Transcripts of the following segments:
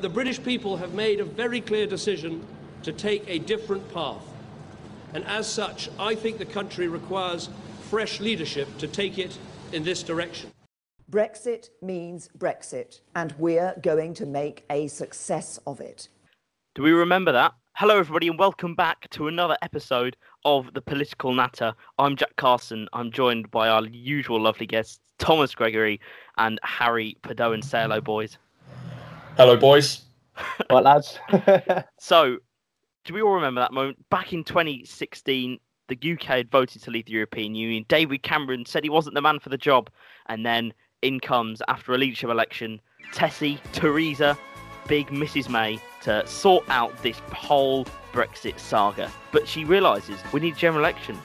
The British people have made a very clear decision to take a different path. And as such, I think the country requires fresh leadership to take it in this direction. Brexit means Brexit, and we're going to make a success of it. Do we remember that? Hello, everybody, and welcome back to another episode of the Political Natter. I'm Jack Carson. I'm joined by our usual lovely guests, Thomas Gregory and Harry Padoan. Say hello, boys. Hello, boys. What lads? So, do we all remember that moment? Back in 2016, the UK had voted to leave the European Union. David Cameron said he wasn't the man for the job. And then in comes, after a leadership election, Tessie, Theresa, big Mrs. May to sort out this whole Brexit saga. But she realises we need a general election.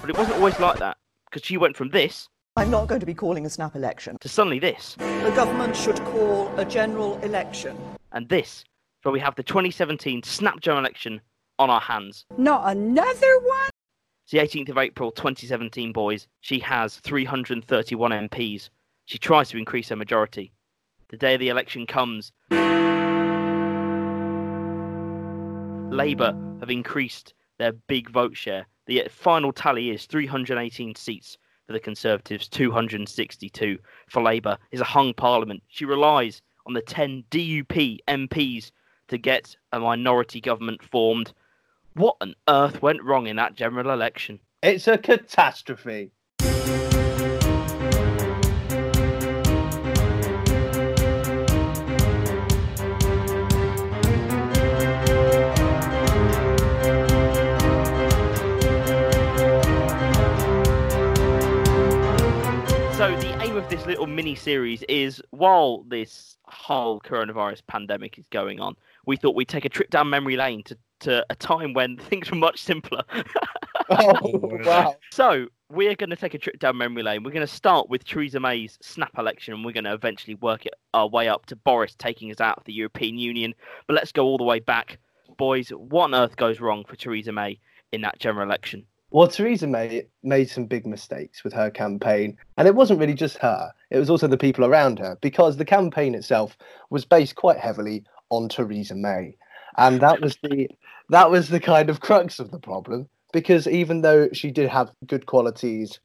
But it wasn't always like that because she went from this I'm not going to be calling a snap election. to suddenly this The government should call a general election. and this. So we have the 2017 snap general election on our hands. Not another one? It's the 18th of April 2017, boys. She has 331 MPs. She tries to increase her majority. The day of the election comes. Labour have increased their big vote share. The final tally is 318 seats for the Conservatives, 262 for Labour. Is a hung parliament. She relies on the 10 DUP MPs to get a minority government formed. What on earth went wrong in that general election? it's a catastrophe. This little mini series is while this whole coronavirus pandemic is going on, we thought we'd take a trip down memory lane to, to a time when things were much simpler. Oh, wow. so we're going to take a trip down memory lane. We're going to start with Theresa May's snap election, and we're going to eventually work it our way up to Boris taking us out of the European Union. But let's go all the way back, boys. What on earth goes wrong for Theresa May in that general election? Well, Theresa May made some big mistakes with her campaign, and it wasn't really just her, it was also the people around her, because the campaign itself was based quite heavily on Theresa May. And that was the that was the kind of crux of the problem, because even though she did have good qualities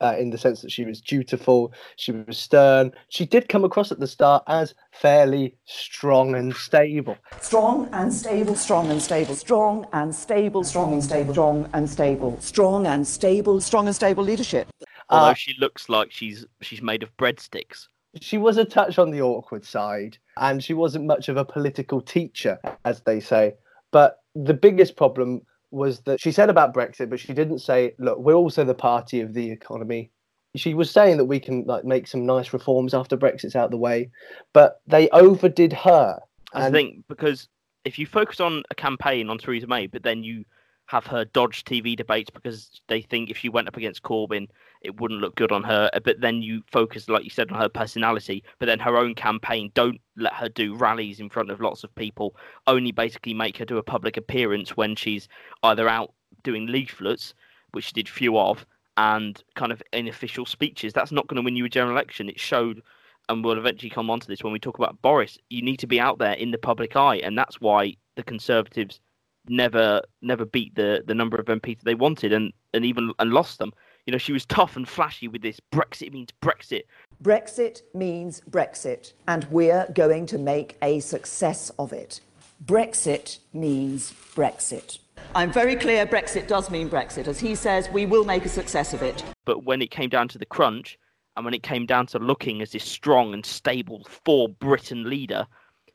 uh, in the sense that she was dutiful, she was stern, she did come across at the start as fairly strong and stable. Strong and stable, strong and stable, strong and stable, strong and stable, strong and stable, strong and stable, strong and stable leadership. Although Uh, she looks like she's she's made of breadsticks. she was a touch on the awkward side and she wasn't much of a political teacher as they say but the biggest problem was that she said about brexit but she didn't say look we're also the party of the economy. She was saying that we can like make some nice reforms after brexit's out of the way but they overdid her. I think because if you focus on a campaign on Theresa May, but then you have her dodge TV debates because they think if she went up against Corbyn, it wouldn't look good on her. But then you focus, like you said, on her personality. But then her own campaign don't let her do rallies in front of lots of people. Only basically make her do a public appearance when she's either out doing leaflets, which she did few of, and kind of unofficial speeches. That's not going to win you a general election. It showed and we'll eventually come on to this when we talk about Boris. You need to be out there in the public eye, and that's why the Conservatives never never beat the the number of MPs they wanted, and and even and lost them. You know, she was tough and flashy with this Brexit means Brexit. Brexit means Brexit, and we're going to make a success of it. Brexit means Brexit. I'm very clear Brexit does mean Brexit. As he says, we will make a success of it. But when it came down to the crunch, and when it came down to looking as this strong and stable for Britain leader,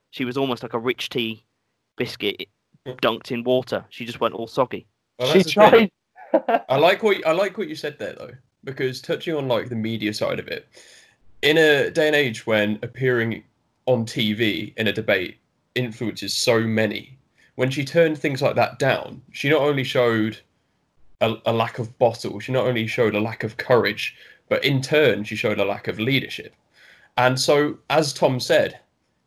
she was almost like a rich tea biscuit dunked in water. She just went all soggy. Well, she that's the thing. tried I like what I like what you said there though, because touching on like the media side of it, in a day and age when appearing on TV in a debate influences so many, when she turned things like that down, she not only showed a, a lack of bottle, she not only showed a lack of courage, but in turn she showed a lack of leadership. And so, as Tom said,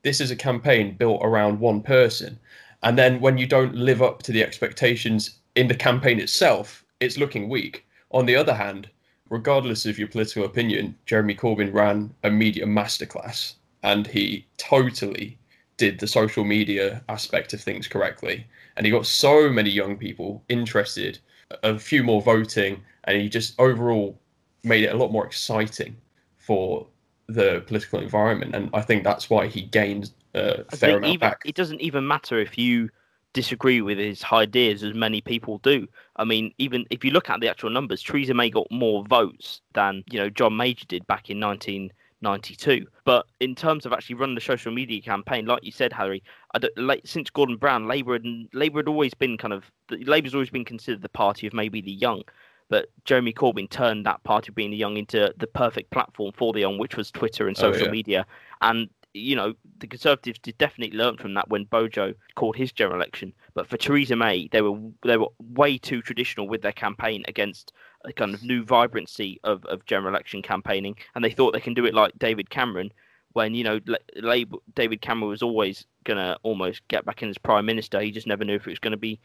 this is a campaign built around one person. And then when you don't live up to the expectations in the campaign itself, it's looking weak. On the other hand, regardless of your political opinion, Jeremy Corbyn ran a media masterclass and he totally did the social media aspect of things correctly, and he got so many young people interested, a few more voting, and he just overall made it a lot more exciting for the political environment. And I think that's why he gained fair even, it doesn't even matter if you disagree with his ideas as many people do. I mean, even if you look at the actual numbers, Theresa May got more votes than you know John Major did back in 1992. But in terms of actually running the social media campaign, like you said, Harry, I don't, like, since Gordon Brown, Labour had, Labour had always been kind of Labour's always been considered the party of maybe the young. But Jeremy Corbyn turned that party of being the young into the perfect platform for the young, which was Twitter and Oh, social yeah. media. And you know, the Conservatives did definitely learn from that when Bojo called his general election. But for Theresa May, they were they were way too traditional with their campaign against a kind of new vibrancy of, of general election campaigning, and they thought they can do it like David Cameron, when you know Labour, David Cameron was always gonna almost get back in as prime minister. He just never knew if it was going to be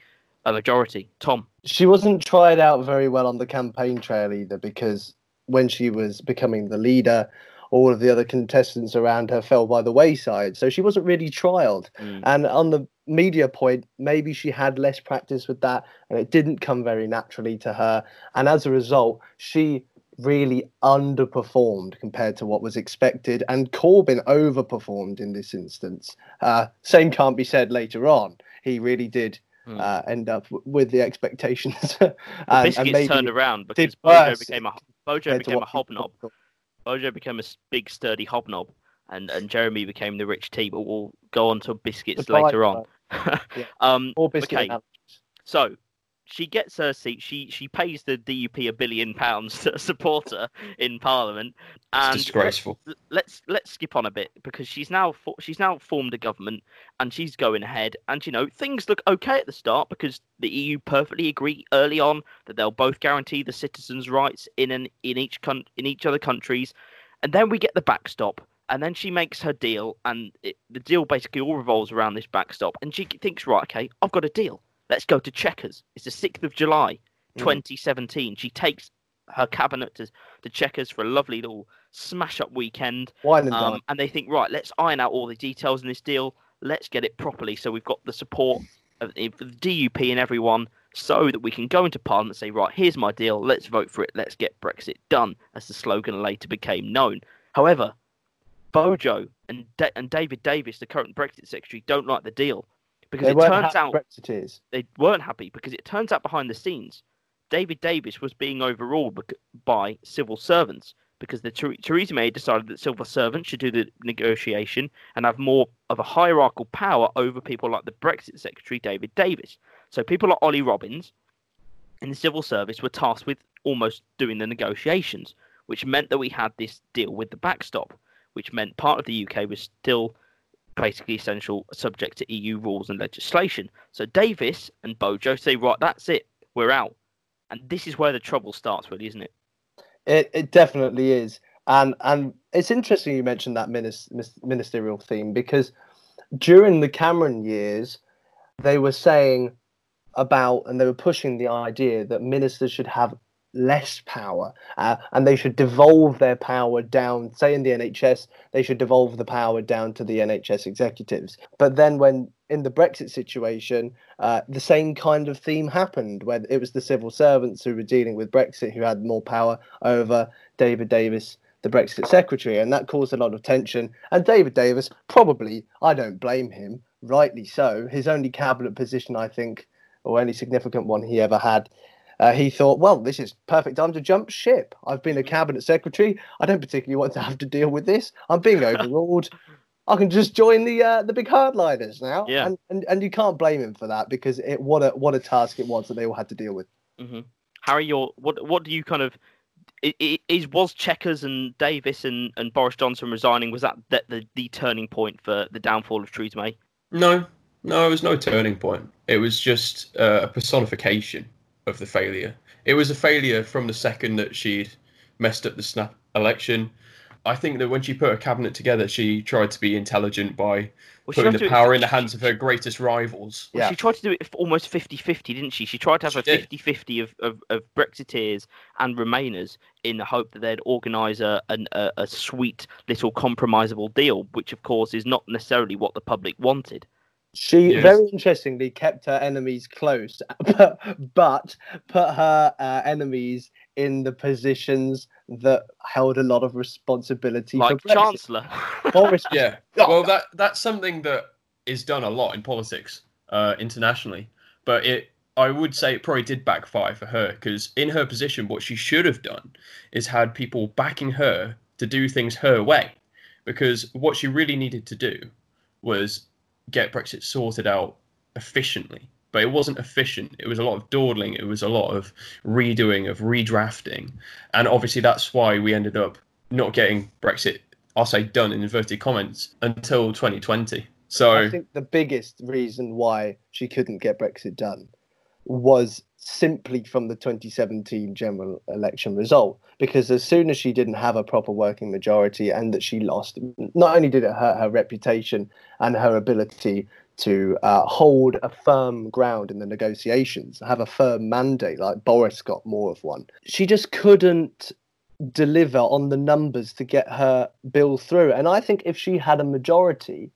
a majority. Tom, She wasn't tried out very well on the campaign trail either because when she was becoming the leader, all of the other contestants around her fell by the wayside. So she wasn't really trialed. Mm. And on the media point, maybe she had less practice with that and it didn't come very naturally to her. And as a result, she really underperformed compared to what was expected. And Corbyn overperformed in this instance. Uh, same can't be said later on. He really did Mm. uh, end up w- with the expectations. the and, biscuits and maybe turned around because Bojo became a Bojo became a hobnob. Bojo became a big sturdy hobnob, and and Jeremy became the rich tea. But we'll go on to biscuits The later on. Yeah. um, More biscuit okay, so she gets her seat. She she pays the DUP a billion pounds to support her in Parliament, and It's disgraceful. let's- let's let's skip on a bit because she's now fo- she's now formed a government and she's going ahead and you know things look okay at the start because the EU perfectly agree early on that they'll both guarantee the citizens' rights in an in each coun- in each other countries, and then we get the backstop. And then she makes her deal, and it, the deal basically all revolves around this backstop. And she thinks, right, okay, I've got a deal. Let's go to Chequers. It's the sixth of July, Mm. 2017. She takes her cabinet to, to Chequers for a lovely little smash up weekend. Wine and Um, and they think, right, let's iron out all the details in this deal. Let's get it properly so we've got the support of the DUP and everyone so that we can go into Parliament and say, right, here's my deal. Let's vote for it. Let's get Brexit done, as the slogan later became known. However, Bojo and, and David Davis, the current Brexit secretary, don't like the deal because They it turns out they weren't happy because it turns out behind the scenes, David Davis was being overruled by civil servants because the Theresa May decided that civil servants should do the negotiation and have more of a hierarchical power over people like the Brexit Secretary David Davis. So people like Ollie Robbins in the civil service were tasked with almost doing the negotiations, which meant that we had this deal with the backstop, which meant part of the UK was still basically essential subject to EU rules and legislation. So Davis and Bojo say, right, that's it, we're out. And this is where the trouble starts, really, isn't it? It it definitely is, and and it's interesting you mentioned that ministerial theme because during the Cameron years, they were saying about and they were pushing the idea that ministers should have less power uh, and they should devolve their power down say in the NHS they should devolve the power down to the NHS executives. But then when in the Brexit situation uh, the same kind of theme happened where it was the civil servants who were dealing with Brexit who had more power over David Davis the Brexit secretary and that caused a lot of tension. And David Davis probably I don't blame him rightly so his only cabinet position I think or any significant one he ever had uh, he thought, well, this is perfect time to jump ship. I've been a cabinet secretary. I don't particularly want to have to deal with this. I'm being overruled. I can just join the uh, the big hardliners now. Yeah. And, and and you can't blame him for that because it what a what a task it was that they all had to deal with. hmm Harry, your what what do you kind of i- i- is was Chequers and Davis and, and Boris Johnson resigning? Was that the, the the turning point for the downfall of Theresa May? No, no, it was no turning point. It was just uh, a personification of the failure. It was a failure from the second that she'd messed up the snap election. I think that when she put her cabinet together, she tried to be intelligent by Well, putting the do it- power in the hands of her greatest rivals. Well, Yeah. She tried to do it almost 50 50, didn't she? She tried to have She a did. 50 50 of, of, of Brexiteers and Remainers in the hope that they'd organise a, a, a sweet little compromisable deal, which, of course, is not necessarily what the public wanted. She Yes. very interestingly kept her enemies close, but, but put her uh, enemies in the positions that held a lot of responsibility Like for Chancellor. Boris Yeah. Well, that that's something that is done a lot in politics uh, internationally, but it I would say it probably did backfire for her because in her position, what she should have done is had people backing her to do things her way, because what she really needed to do was get Brexit sorted out efficiently. But it wasn't efficient. It was a lot of dawdling. It was a lot of redoing, of redrafting, and obviously that's why we ended up not getting Brexit I'll say done in inverted comments until 2020. So I think the biggest reason why she couldn't get Brexit done was simply from the 2017 general election result. Because as soon as she didn't have a proper working majority and that she lost, not only did it hurt her reputation and her ability to uh, hold a firm ground in the negotiations, have a firm mandate, like Boris got more of one, she just couldn't deliver on the numbers to get her bill through. And I think if she had a majority,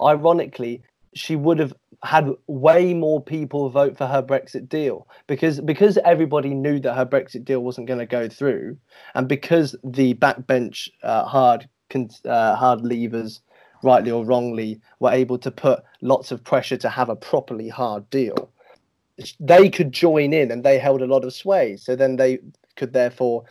ironically, she would have had way more people vote for her Brexit deal because because everybody knew that her Brexit deal wasn't going to go through, and because the backbench uh, hard uh, hard leavers, rightly or wrongly, were able to put lots of pressure to have a properly hard deal, they could join in and they held a lot of sway. So then they could therefore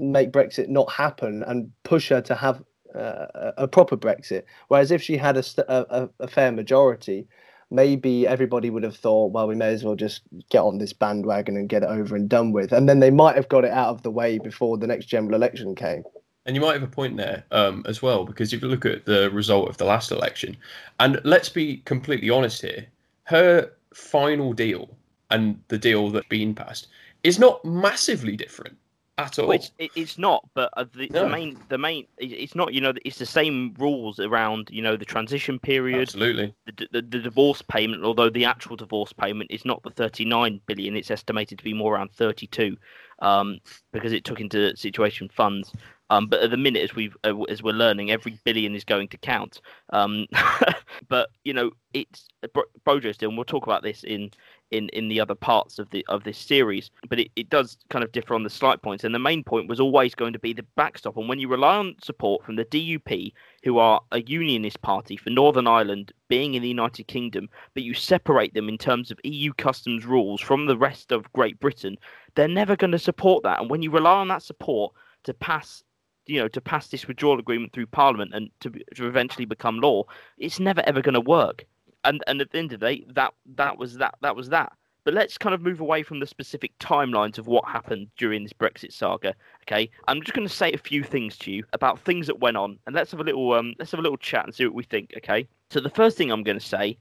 make Brexit not happen and push her to have uh, a proper Brexit. Whereas if she had a, a- a fair majority, maybe everybody would have thought, well, we may as well just get on this bandwagon and get it over and done with. And then they might have got it out of the way before the next general election came. And you might have a point there um, as well, because if you look at the result of the last election, and let's be completely honest here, her final deal and the deal that's been passed is not massively different at all. Well, it's, it, it's not, but uh, the, the main, the main, it's not. You know, it's the same rules around. You know, the transition period, Absolutely. the, the, the divorce payment. Although the actual divorce payment is not the 39 billion, it's estimated to be more around 32, um, because it took into situation funds. Um, but at the minute, as we've uh, as we're learning, every billion is going to count. Um, but you know, it's Bro- Bojo still, and we'll talk about this in in in the other parts of the of this series but it, it does kind of differ on the slight points. And the main point was always going to be the backstop. And when you rely on support from the DUP who are a unionist party for Northern Ireland being in the United Kingdom but you separate them in terms of EU customs rules from the rest of Great Britain they're never going to support that. And when you rely on that support to pass you know to pass this withdrawal agreement through parliament and to, to eventually become law it's never ever going to work and and at the end of the day, that that was that that was that. But let's kind of move away from the specific timelines of what happened during this Brexit saga. Okay, I'm just going to say a few things to you about things that went on, and let's have a little um let's have a little chat and see what we think. Okay, so the first thing I'm going to say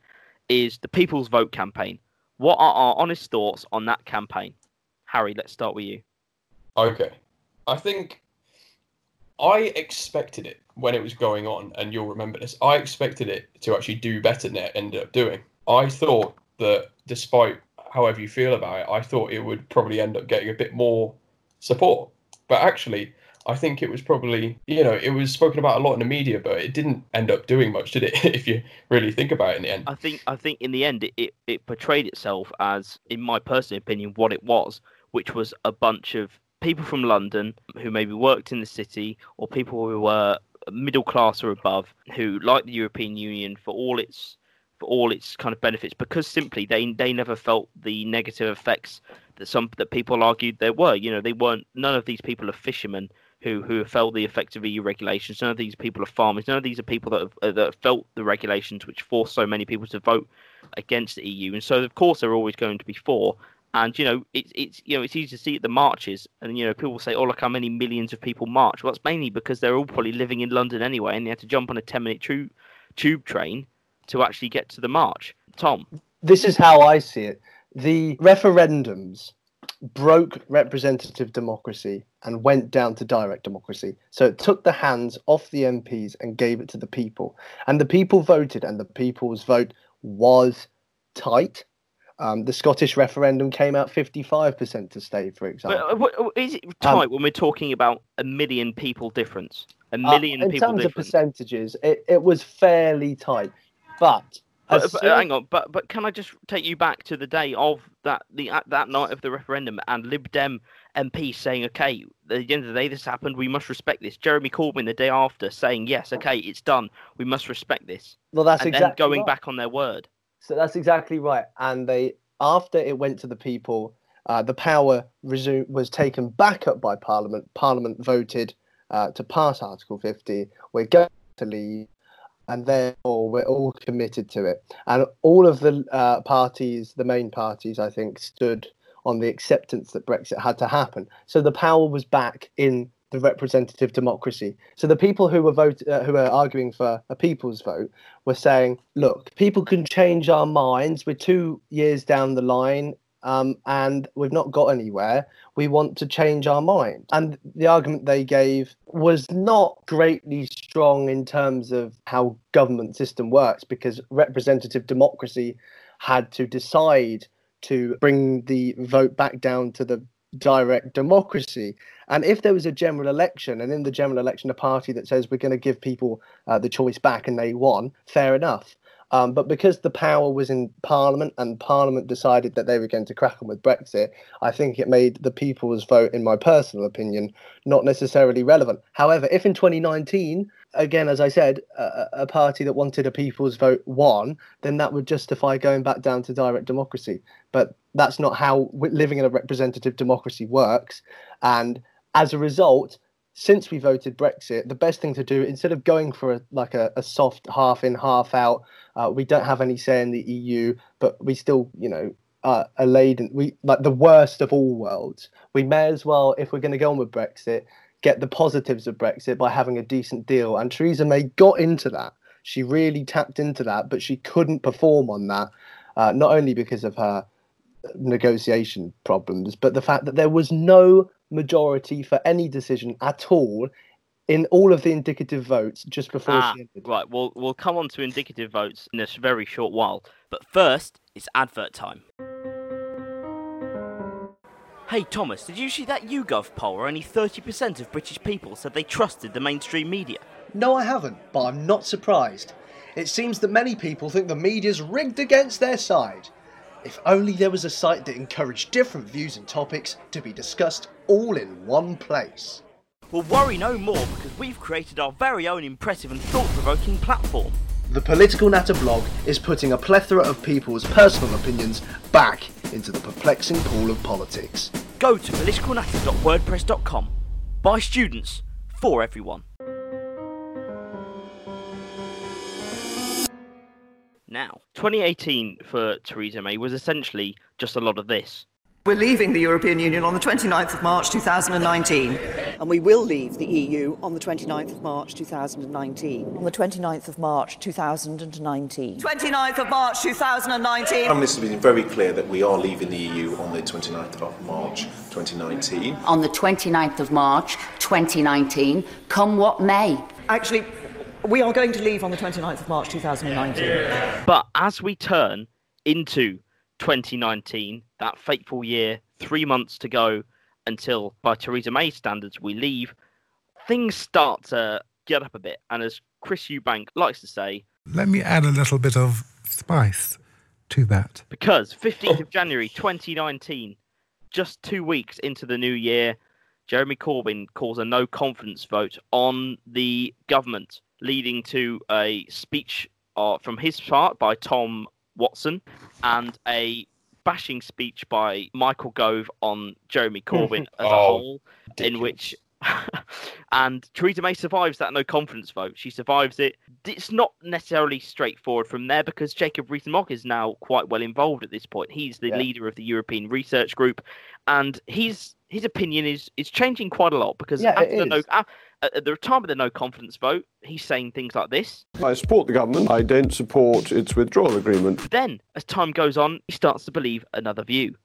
is the People's Vote campaign. What are our honest thoughts on that campaign? Harry, let's start with you. Okay. I think I expected it when it was going on, and you'll remember this. I expected it to actually do better than it ended up doing. I thought that despite however you feel about it, I thought it would probably end up getting a bit more support. But actually, I think it was probably, you know, it was spoken about a lot in the media, but it didn't end up doing much, did it? if you really think about it in the end. I think I think in the end it, it, it portrayed itself as, in my personal opinion, what it was, which was a bunch of people from London who maybe worked in the city or people who were middle class or above who like the European Union for all its for all its kind of benefits because simply they they never felt the negative effects that some that people argued there were. You know, they weren't none of these people are fishermen who who felt the effects of EU regulations. None of these people are farmers. None of these are people that have, that have felt the regulations which forced so many people to vote against the EU. And so, of course, they're always going to be for. And you know, it's it's you know, it's easy to see at the marches, and you know, people say, "Oh, look how many millions of people march." Well, that's mainly because they're all probably living in London anyway, and they had to jump on a ten-minute tube tube train to actually get to the march. Tom, This is how I see it. The referendums broke representative democracy and went down to direct democracy. So it took the hands off the MPs and gave it to the people. And the people voted, and the people's vote was tight. Um, the Scottish referendum came out 55% to stay, for example. But uh, what- is it Um, tight when we're talking about a million people difference? A Uh, million in people terms of percentages, it, it was fairly tight. But, But, but, hang on, but but can I just take you back to the day of that the that night of the referendum and Lib Dem MP saying, "Okay, at the end of the day, this happened. We must respect this." Jeremy Corbyn the day after saying, "Yes, okay, it's done. We must respect this," well, that's and exactly then going right. back on their word. So that's exactly right. And they, after it went to the people, uh, the power resume, was taken back up by Parliament. Parliament voted uh, to pass Article 50. We're going to leave, and therefore we're all committed to it. And all of the uh, parties, the main parties, I think, stood on the acceptance that Brexit had to happen. So the power was back in the representative democracy. So the people who were vote, uh, who were arguing for a people's vote were saying, look, people can change our minds. We're two years down the line um, and we've not got anywhere. We want to change our mind. And the argument they gave was not greatly strong in terms of how government system works because representative democracy had to decide to bring the vote back down to the direct democracy. And if there was a general election, and in the general election, a party that says we're going to give people uh, the choice back and they won, fair enough. Um, but because the power was in Parliament and Parliament decided that they were going to crack on with Brexit, I think it made the people's vote, in my personal opinion, not necessarily relevant. However, if in 2019, again, as I said, a, a party that wanted a people's vote won, then that would justify going back down to direct democracy. But that's not how living in a representative democracy works. And as a result, since we voted Brexit, the best thing to do instead of going for a, like a, a soft half in, half out, uh, we don't have any say in the EU, but we still, you know, uh, are laden. We like the worst of all worlds. We may as well, if we're going to go on with Brexit, get the positives of Brexit by having a decent deal. And Theresa May got into that. She really tapped into that, but she couldn't perform on that, uh, not only because of her negotiation problems, but the fact that there was no majority for any decision at all in all of the indicative votes just before Ah, she ended. right. We'll we'll come on to indicative votes in a very short while. But first, it's advert time. Hey Thomas, did you see that YouGov poll where only 30% of British people said they trusted the mainstream media? No, I haven't, but I'm not surprised. It seems that many people think the media's rigged against their side. If only there was a site that encouraged different views and topics to be discussed all in one place. Well, worry no more because we've created our very own impressive and thought provoking platform. The Political Natter blog is putting a plethora of people's personal opinions back into the perplexing pool of politics. Go to politicalnatter.wordpress.com. By students, for everyone. Now, 2018 for Theresa May was essentially just a lot of this. We're leaving the European Union on the 29th of March 2019. And we will leave the EU on the 29th of March 2019. On the 29th of March 2019. 29th of March 2019. Prime Minister has been very clear that we are leaving the EU on the 29th of March 2019. on the 29th of March 2019, come what may. Actually, we are going to leave on the 29th of March 2019. But as we turn into 2019, that fateful year, three months to go until, by Theresa May's standards, we leave, things start to get up a bit. And as Chris Eubank likes to say, Let me add a little bit of spice to that. because 15th of January 2019, just two weeks into the new year, Jeremy Corbyn calls a no confidence vote on the government, leading to a speech uh, from his part by Tom Watson and a bashing speech by Michael Gove on Jeremy Corbyn as a Oh, whole, in which. and Theresa May survives that no confidence vote. She survives it. It's not necessarily straightforward from there because Jacob Rees-Mogg is now quite well involved at this point. He's the Yeah. leader of the European Research Group, and his his opinion is is changing quite a lot because Yeah, after the no. At, at the time of the no confidence vote, he's saying things like this. I support the government. I don't support its withdrawal agreement. Then, as time goes on, he starts to believe another view.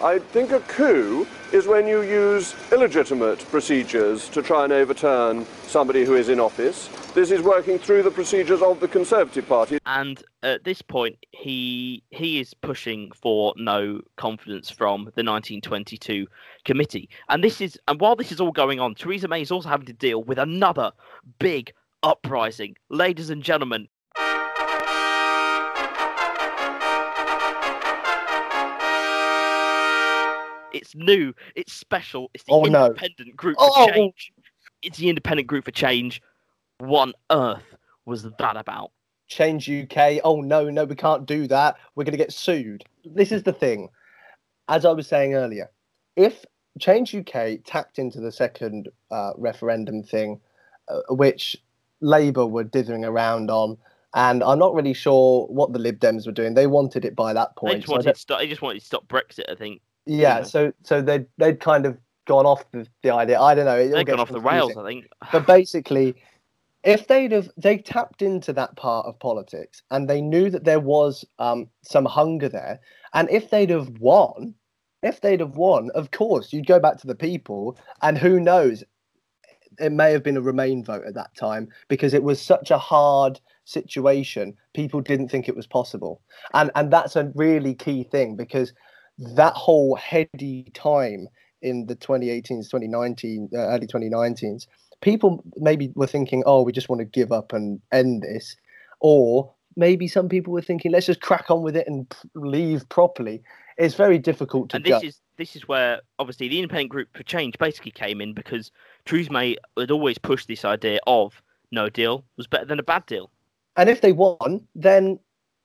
I think a coup is when you use illegitimate procedures to try and overturn somebody who is in office. This is working through the procedures of the Conservative Party. And at this point, he he is pushing for no confidence from the 1922 committee. And this is and while this is all going on, Theresa May is also having to deal with another big uprising. Ladies and gentlemen, It's new. It's special. It's the Oh, no. independent group Oh. for change. It's the independent group for change. What on earth was that about? Change UK. Oh no, no, we can't do that. We're going to get sued. This is the thing. As I was saying earlier, if Change UK tapped into the second uh, referendum thing, uh, which Labour were dithering around on, and I'm not really sure what the Lib Dems were doing. They wanted it by that They point. just so wanted don't- to stop. They just wanted to stop Brexit. I think yeah, so so they'd they'd kind of gone off the, the idea. I don't know. They've gone off the rails. I think. but basically if they'd have they tapped into that part of politics and they knew that there was um, some hunger there and if they'd have won if they'd have won of course you'd go back to the people and who knows it may have been a remain vote at that time because it was such a hard situation people didn't think it was possible and and that's a really key thing because that whole heady time in the 2018s 2019 uh, early 2019s people maybe were thinking oh we just want to give up and end this. Or maybe some people were thinking let's just crack on with it and leave properly. It's very difficult to and this judge. is this is where obviously the independent group for change basically came in because Theresa May had always pushed this idea of no deal was better than a bad deal. and if they won then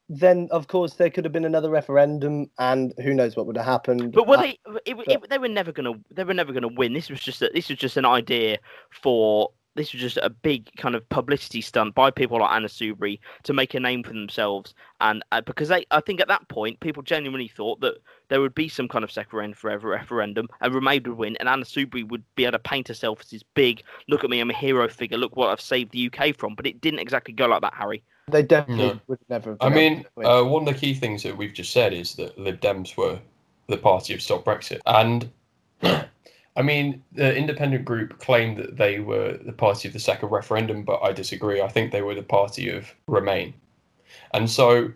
then of course there could have been another referendum and who knows what would have happened But were Uh, they? It, it, they were never gonna. They were never gonna win. This was just. A, this was just an idea for. This was just a big kind of publicity stunt by people like Anna Soubry to make a name for themselves, and uh, because they, I think at that point, people genuinely thought that there would be some kind of second forever referendum, and Remain would win, and Anna Soubry would be able to paint herself as this big, look at me, I'm a hero figure, look what I've saved the UK from. But it didn't exactly go like that, Harry. They definitely No. would never have I mean, uh, one of the key things that we've just said is that Lib Dems were the party of Stop Brexit. And I mean, the independent group claimed that they were the party of the second referendum, but I disagree. I think they were the party of Remain. And so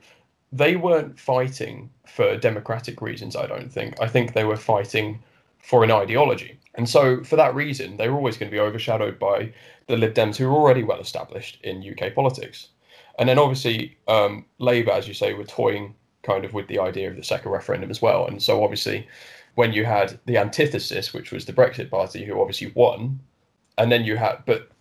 they weren't fighting for democratic reasons, I don't think. I think they were fighting for an ideology. And so, for that reason, they were always going to be overshadowed by the Lib Dems, who were already well established in UK politics. And then, obviously, um, Labour, as you say, were toying kind of with the idea of the second referendum as well. And so, obviously, when you had the antithesis, which was the Brexit Party, who obviously won, and then you had, but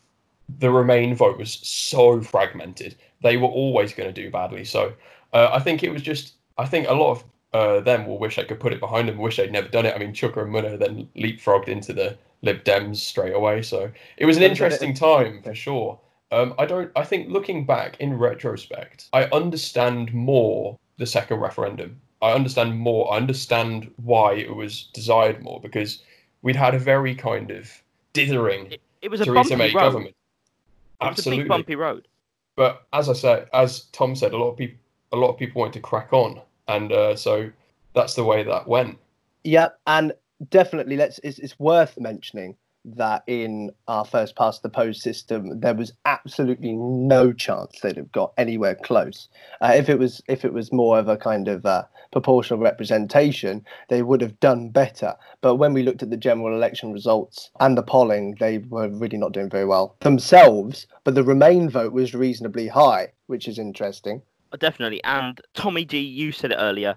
the Remain vote was so fragmented, they were always going to do badly. So, uh, I think it was just, I think a lot of uh, them will wish they could put it behind them, wish they'd never done it. I mean, Chuka Umunna then leapfrogged into the Lib Dems straight away. So it was an Could've done it interesting time for sure. Um, I don't. I think looking back in retrospect, I understand more the second referendum. I understand more. I understand why it was desired more because we'd had a very kind of dithering It, it was a Theresa bumpy May road. government. It was a Absolutely. big bumpy road. But as I said, as Tom said, a lot of people, a lot of people wanted to crack on, and uh, so that's the way that went. Yeah, and definitely let's it's, it's worth mentioning that in our first past the post system there was absolutely no chance they'd have got anywhere close uh, if it was if it was more of a kind of uh, proportional representation they would have done better but when we looked at the general election results and the polling they were really not doing very well themselves but the remain vote was reasonably high which is interesting Uh, Definitely. And Tommy G, you said it earlier.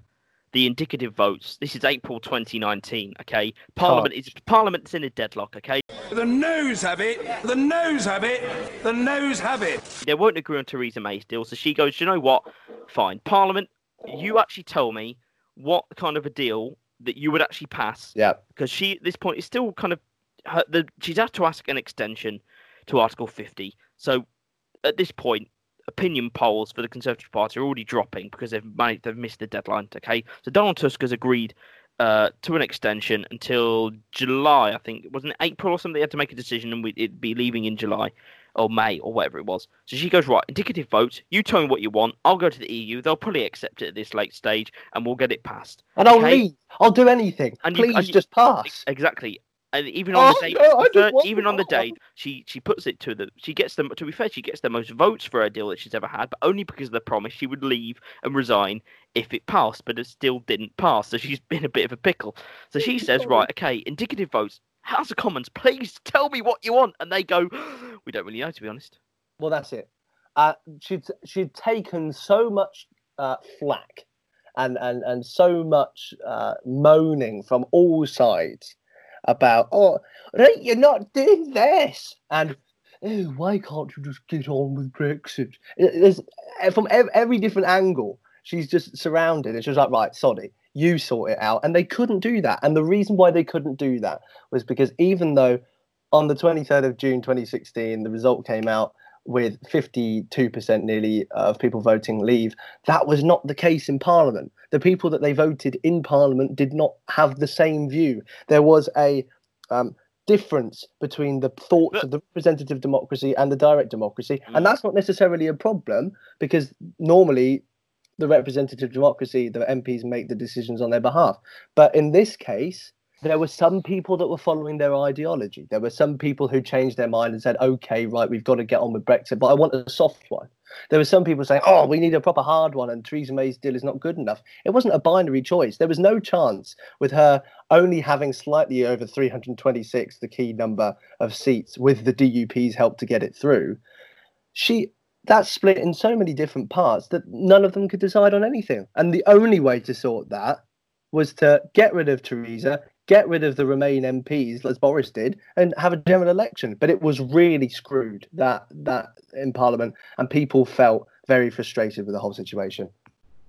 The indicative votes. This is April 2019. Okay, Parliament is Parliament's in a deadlock. Okay, The noes have it. The noes have it. The noes have it. they won't agree on Theresa May's deal. So she goes, you know what? Fine, Parliament. You actually tell me what kind of a deal that you would actually pass. yeah Because she at this point is still kind of her, the she's had to ask an extension to Article 50. So at this point, opinion polls for the Conservative Party are already dropping because they've managed, they've missed the deadline. Okay, so Donald Tusk has agreed uh, to an extension until July. I think it wasn't it April or something. They had to make a decision, and we, it'd be leaving in July. or May or whatever it was. So she goes right, indicative votes. You tell me what you want. I'll go to the EU. They'll probably accept it at this late stage, and we'll get it passed. And I'll leave. I'll do anything. And you- Please and you- just pass. Exactly. And even on Oh, the day, no, I the third- even on the day, she she puts it to the. She gets them. To be fair, she gets the most votes for a deal that she's ever had, but only because of the promise she would leave and resign if it passed. But it still didn't pass, so she's been a bit of a pickle. So she says, right, okay, indicative votes. House of Commons, please tell me what you want, and they go, we don't really know, to be honest. Well, that's it. Uh, she'd she'd taken so much uh, flack and and and so much uh, moaning from all sides about oh right you're not doing this. And oh why can't you just get on with Brexit? There's eh, from every different angle she's just surrounded and she was like right sorry you sort it out. And they couldn't do that. And the reason why they couldn't do that was because even though on the 23rd of June 2016 the result came out with 52% nearly of people voting leave. That was not the case in Parliament. The people that they voted in Parliament did not have the same view. There was a um, difference between the thoughts of the representative democracy and the direct democracy. And that's not necessarily a problem because normally the representative democracy, the MPs make the decisions on their behalf. But in this case, there were some people that were following their ideology. There were some people who changed their mind and said, okay, right, we've got to get on with Brexit, but I want a soft one. There were some people saying, oh, we need a proper hard one, and Theresa May's deal is not good enough. It wasn't a binary choice. There was no chance with her only having slightly over 326, the key number of seats, with the DUP's help to get it through. She that's split in so many different parts that none of them could decide on anything. And the only way to sort that was to get rid of Theresa, get rid of the Remain MPs, as Boris did, and have a general election. But it was really screwed that that in Parliament, and people felt very frustrated with the whole situation.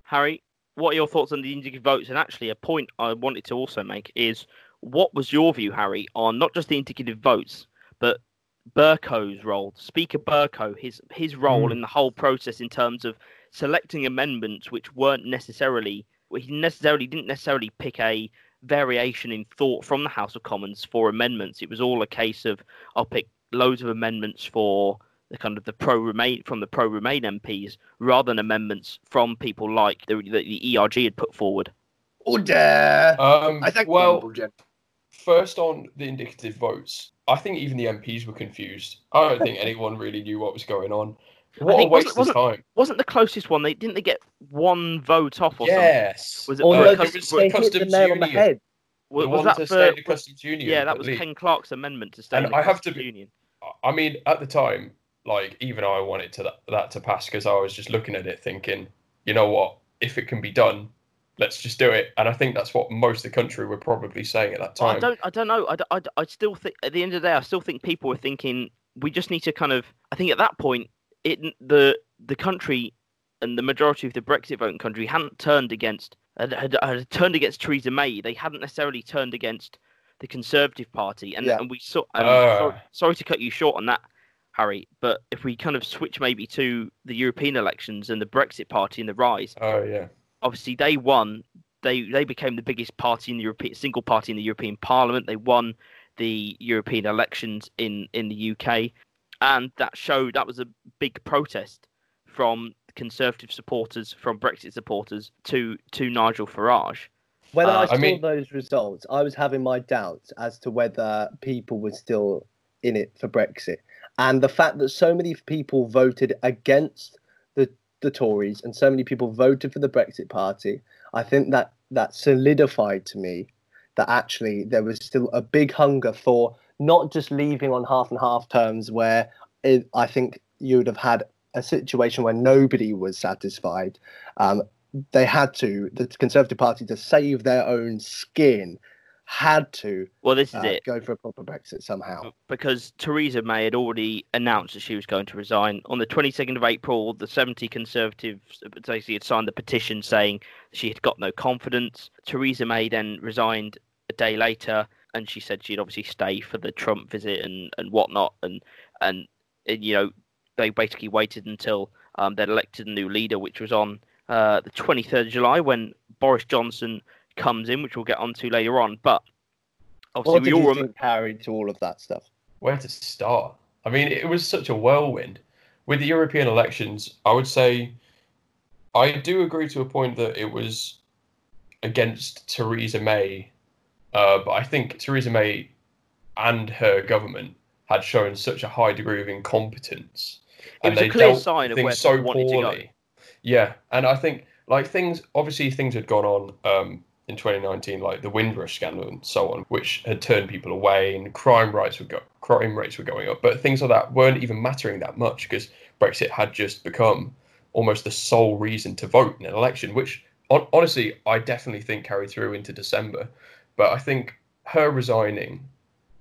Harry, what are your thoughts on the indicative votes? And actually, a point I wanted to also make is what was your view, Harry, on not just the indicative votes, but Bercow's role, Speaker Bercow, his his role Mm. in the whole process in terms of selecting amendments which weren't necessarily he necessarily didn't necessarily pick a variation in thought from the House of Commons for amendments. It was all a case of I'll pick loads of amendments for the kind of the pro remain from the pro remain MPs rather than amendments from people like the, the, the ERG had put forward. Order. Um, I think well, first on the indicative votes, I think even the MPs were confused. I don't think anyone really knew what was going on. I What a waste wasn't, of wasn't, time. wasn't the closest one? They didn't they get one vote off or Yes. something? Was it, Or uh, no, cus- it was they hit the customs nail on the union. head. was, was that to for, stay the customs union. yeah, that was believe. Ken Clarke's amendment to stay And in the I have to be- union. I mean, at the time, like even I wanted to that, that to pass because I was just looking at it, thinking, you know what, if it can be done, let's just do it. And I think that's what most of the country were probably saying at that Well, I time. don't. I don't know. I, I, I still think at the end of the day, I still think people were thinking we just need to kind of. I think at that point, it the the country and the majority of the Brexit voting country hadn't turned against had, had, had turned against Theresa May. They hadn't necessarily turned against the Conservative Party, and Yeah. and we saw. And Ah. sorry, sorry to cut you short on that. Harry, but if we kind of switch maybe to the European elections and the Brexit Party and the rise, Oh yeah. obviously they won. They they became the biggest party in the European single party in the European Parliament. They won the European elections in in the UK, and that showed that was a big protest from Conservative supporters, from Brexit supporters to to Nigel Farage. When Uh, I I saw mean- those results, I was having my doubts as to whether people were still in it for Brexit. And the fact that so many people voted against the, the Tories and so many people voted for the Brexit Party, I think that that solidified to me that actually there was still a big hunger for not just leaving on half and half terms where it, I think you would have had a situation where nobody was satisfied. Um, they had to, the Conservative Party, to save their own skin, had to Well, this is uh, it. go for a proper Brexit somehow. because Theresa May had already announced that she was going to resign. On the 22nd of April, the 70 Conservatives basically had signed the petition saying she had got no confidence. Theresa May then resigned a day later, and she said she'd obviously stay for the Trump visit and, and whatnot. And, and, and, you know, they basically waited until um, they'd elected a new leader, which was on uh, the 23rd of July when Boris Johnson comes in, which we'll get onto later on. But obviously, What we all you remember. think, Harry, to all of that stuff? Where to start? I mean, it was such a whirlwind. With the European elections, I would say I do agree to a point that it was against Theresa May, uh, but I think Theresa May and her government had shown such a high degree of incompetence. It and was a they clear dealt sign of things so people wanted to go. poorly. Yeah, and I think like things obviously things had gone on um, in 2019, like the Windrush scandal and so on, which had turned people away, and crime rates were go- crime rates were going up. But things like that weren't even mattering that much because Brexit had just become almost the sole reason to vote in an election, which hon- honestly I definitely think carried through into December. But I think her resigning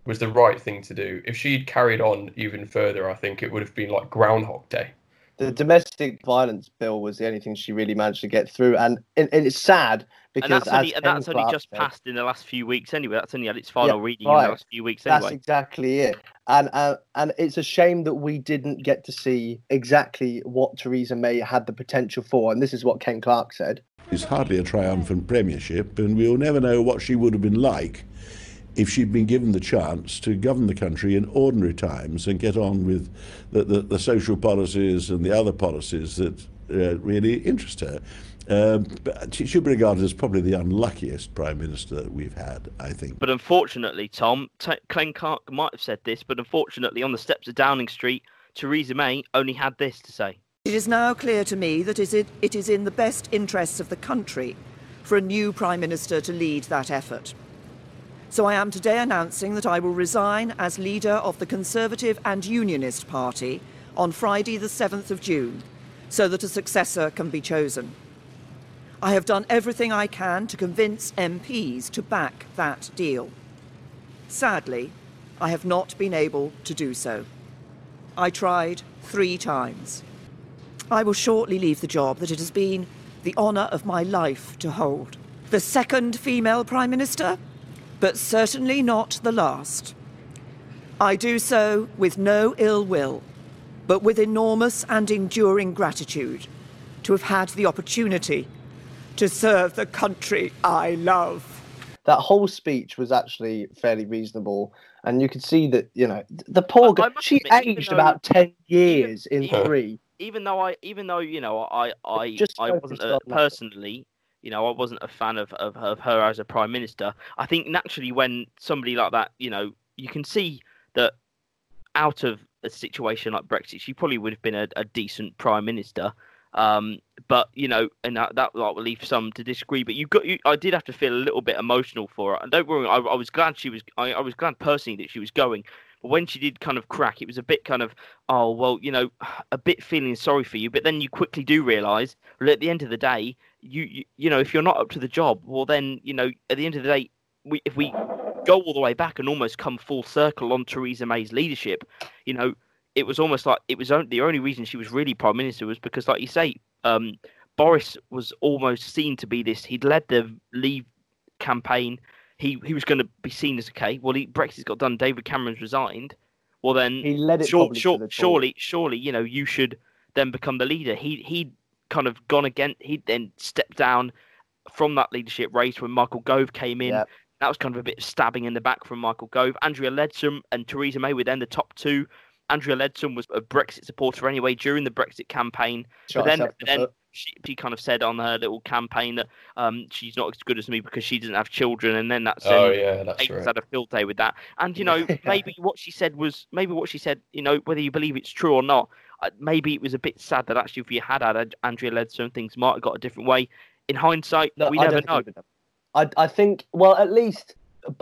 was the right thing to do. If she'd carried on even further, I think it would have been like Groundhog Day. The domestic violence bill was the only thing she really managed to get through, and, and, and it's sad because and that's only, and that's only just said- passed in the last few weeks anyway. That's only had its final Yeah, reading in the last few weeks That's exactly it. And uh, and it's a shame that we didn't get to see exactly what Theresa May had the potential for. And this is what Ken Clarke said. It's hardly a triumphant premiership, and we'll never know what she would have been like if she'd been given the chance to govern the country in ordinary times and get on with the, the, the social policies and the other policies that uh, really interest her. Um, but she should be regarded as probably the unluckiest prime minister that we've had, I think. But unfortunately, Tom, T- Glenn Clarke might have said this, but unfortunately, on the steps of Downing Street, Theresa May only had this to say. It is now clear to me that is it, it is in the best interests of the country for a new Prime Minister to lead that effort. So I am today announcing that I will resign as leader of the Conservative and Unionist Party on Friday, the 7th of June, so that a successor can be chosen. I have done everything I can to convince MPs to back that deal. Sadly, I have not been able to do so. I tried three times. I will shortly leave the job that it has been the honour of my life to hold. The second female Prime Minister, but certainly not the last. I do so with no ill will, but with enormous and enduring gratitude to have had the opportunity to serve the country I love. That whole speech was actually fairly reasonable, and you could see that you know the poor girl. She admit, aged though- about ten years in even- three. Even though I, even though you know, I, I, Just I wasn't a, personally, you know, I wasn't a fan of, of of her as a prime minister. I think naturally, when somebody like that, you know, you can see that out of a situation like Brexit, she probably would have been a, a decent prime minister. Um, but you know, and that, that will leave some to disagree. But you got, you, I did have to feel a little bit emotional for her. And don't worry, I, I was glad she was. I, I was glad personally that she was going. But when she did kind of crack, it was a bit kind of, oh well, you know, a bit feeling sorry for you. But then you quickly do realise, well, at the end of the day, you, you you know, if you're not up to the job, well then, you know, at the end of the day, we, if we go all the way back and almost come full circle on Theresa May's leadership, you know, it was almost like it was on, the only reason she was really prime minister was because, like you say, um, Boris was almost seen to be this. He'd led the Leave campaign. He he was going to be seen as okay. Well, he, Brexit got done. David Cameron's resigned. Well, then He led it sure, sure, surely, surely, you know, you should then become the leader. He he kind of gone again. He then stepped down from that leadership race when Michael Gove came in. Yep. That was kind of a bit of stabbing in the back from Michael Gove. Andrea Leadsom and Theresa May were then the top two. Andrea Leadsom was a Brexit supporter anyway during the Brexit campaign. Shot but then, herself in the then. She, she kind of said on her little campaign that um, she's not as good as me because she doesn't have children, and then that's Oh yeah, that's Aiden's right. had a field day with that. And you know, maybe what she said was maybe what she said. You know, whether you believe it's true or not, uh, maybe it was a bit sad that actually, if you had had Ad- Andrea Leadsom, things might have got a different way. In hindsight, No, we I never don't know. agree with them. I I think well at least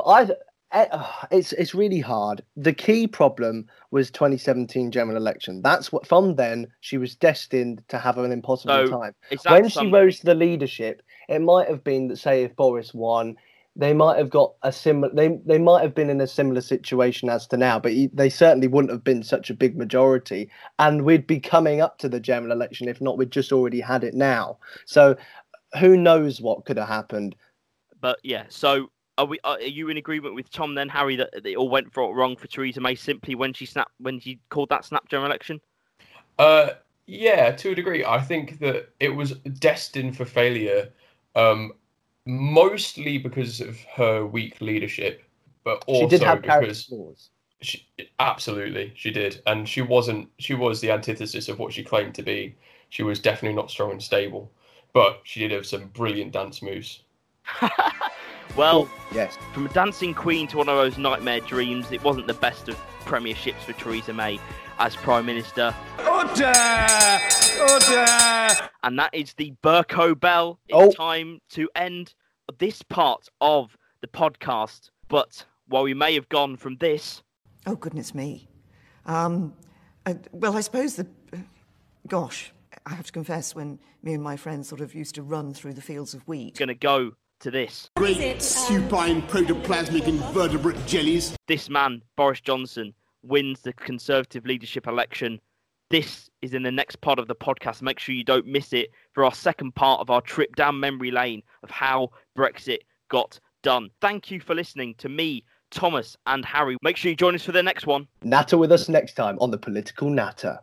I Eh, it's it's really hard. The key problem was 2017 general election. That's what from then she was destined to have an impossible So, time. that When she something- rose to the leadership, it might have been that say if Boris won, they might have got a similar they they might have been in a similar situation as to now, but they certainly wouldn't have been such a big majority and we'd be coming up to the general election if not we'd just already had it now. So who knows what could have happened? But yeah, so are we? Are you in agreement with Tom then, Harry, that that it all went for, wrong for Theresa May simply when she snapped when she called that snap general election? Uh, yeah, to a degree, I think that it was destined for failure, um, mostly because of her weak leadership, but also she did have character because flaws. She, absolutely, she did, and she wasn't. She was the antithesis of what she claimed to be. She was definitely not strong and stable, but she did have some brilliant dance moves. Well, yes. From a dancing queen to one of those nightmare dreams, it wasn't the best of premierships for Theresa May as Prime Minister. Order! Order! And that is the Bercow bell. It's Oh. time to end this part of the podcast. But while we may have gone from this, Oh, goodness me. Um, uh, well, I suppose the. Uh, gosh, I have to confess, when me and my friends sort of used to run through the fields of wheat. going to go to this. Great supine protoplasmic invertebrate jellies. This man, Boris Johnson, wins the Conservative leadership election. This is in the next part of the podcast. Make sure you don't miss it for our second part of our trip down memory lane of how Brexit got done. Thank you for listening to me, Thomas, and Harry. Make sure you join us for the next one. Natter with us next time on the Political Natter.